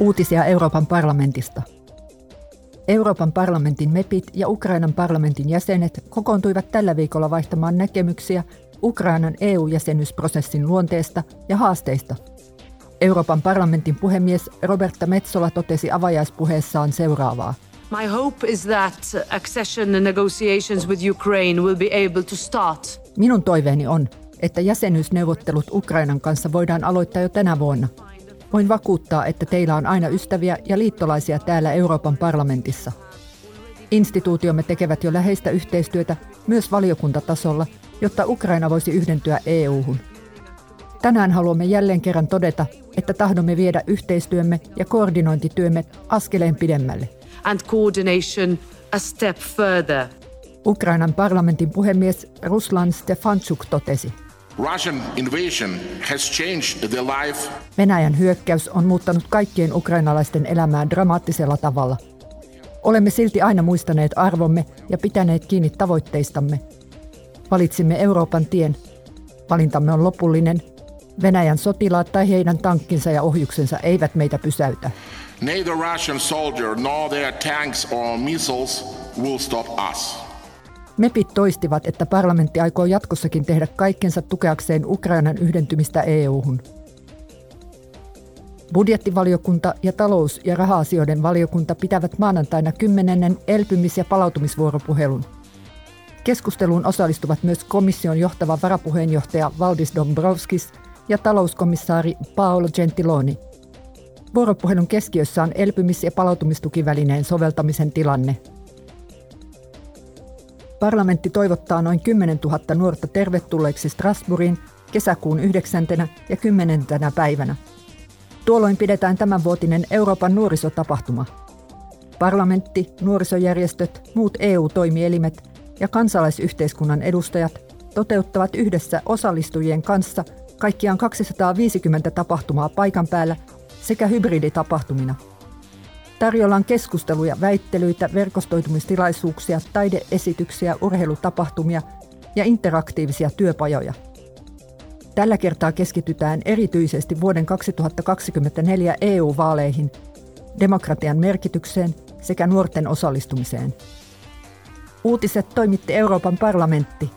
Uutisia Euroopan parlamentista. Euroopan parlamentin MEPit ja Ukrainan parlamentin jäsenet kokoontuivat tällä viikolla vaihtamaan näkemyksiä Ukrainan EU-jäsenyysprosessin luonteesta ja haasteista. Euroopan parlamentin puhemies Roberta Metsola totesi avajaispuheessaan seuraavaa. My hope is that accession negotiations with Ukraine will be able to start. Minun toiveeni on, että jäsenyysneuvottelut Ukrainan kanssa voidaan aloittaa jo tänä vuonna – Voin vakuuttaa, että teillä on aina ystäviä ja liittolaisia täällä Euroopan parlamentissa. Instituutiomme tekevät jo läheistä yhteistyötä myös valiokuntatasolla, jotta Ukraina voisi yhdentyä EU-hun. Tänään haluamme jälleen kerran todeta, että tahdomme viedä yhteistyömme ja koordinointityömme askeleen pidemmälle. And coordination a step further. Ukrainan parlamentin puhemies Ruslan Stefanchuk totesi. Russian invasion has changed the life. Venäjän hyökkäys on muuttanut kaikkien ukrainalaisten elämää dramaattisella tavalla. Olemme silti aina muistaneet arvomme ja pitäneet kiinni tavoitteistamme. Valitsimme Euroopan tien. Valintamme on lopullinen. Venäjän sotilaat tai heidän tankkinsa ja ohjuksensa eivät meitä pysäytä. Neither Russian soldier nor their tanks or missiles will stop us. MEPit toistivat, että parlamentti aikoo jatkossakin tehdä kaikkensa tukeakseen Ukrainan yhdentymistä EU-hun. Budjettivaliokunta ja talous- ja raha-asioiden valiokunta pitävät maanantaina kymmenennen elpymis- ja palautumisvuoropuhelun. Keskusteluun osallistuvat myös komission johtava varapuheenjohtaja Valdis Dombrovskis ja talouskomissaari Paolo Gentiloni. Vuoropuhelun keskiössä on elpymis- ja palautumistukivälineen soveltamisen tilanne – Parlamentti toivottaa noin 10 000 nuorta tervetulleeksi Strasbourgiin kesäkuun 9. ja 10. päivänä. Tuolloin pidetään tämänvuotinen Euroopan nuorisotapahtuma. Parlamentti, nuorisojärjestöt, muut EU-toimielimet ja kansalaisyhteiskunnan edustajat toteuttavat yhdessä osallistujien kanssa kaikkiaan 250 tapahtumaa paikan päällä sekä hybriditapahtumina – Tarjolla on keskusteluja, väittelyitä, verkostoitumistilaisuuksia, taideesityksiä, urheilutapahtumia ja interaktiivisia työpajoja. Tällä kertaa keskitytään erityisesti vuoden 2024 EU-vaaleihin, demokratian merkitykseen sekä nuorten osallistumiseen. Uutiset toimitti Euroopan parlamentti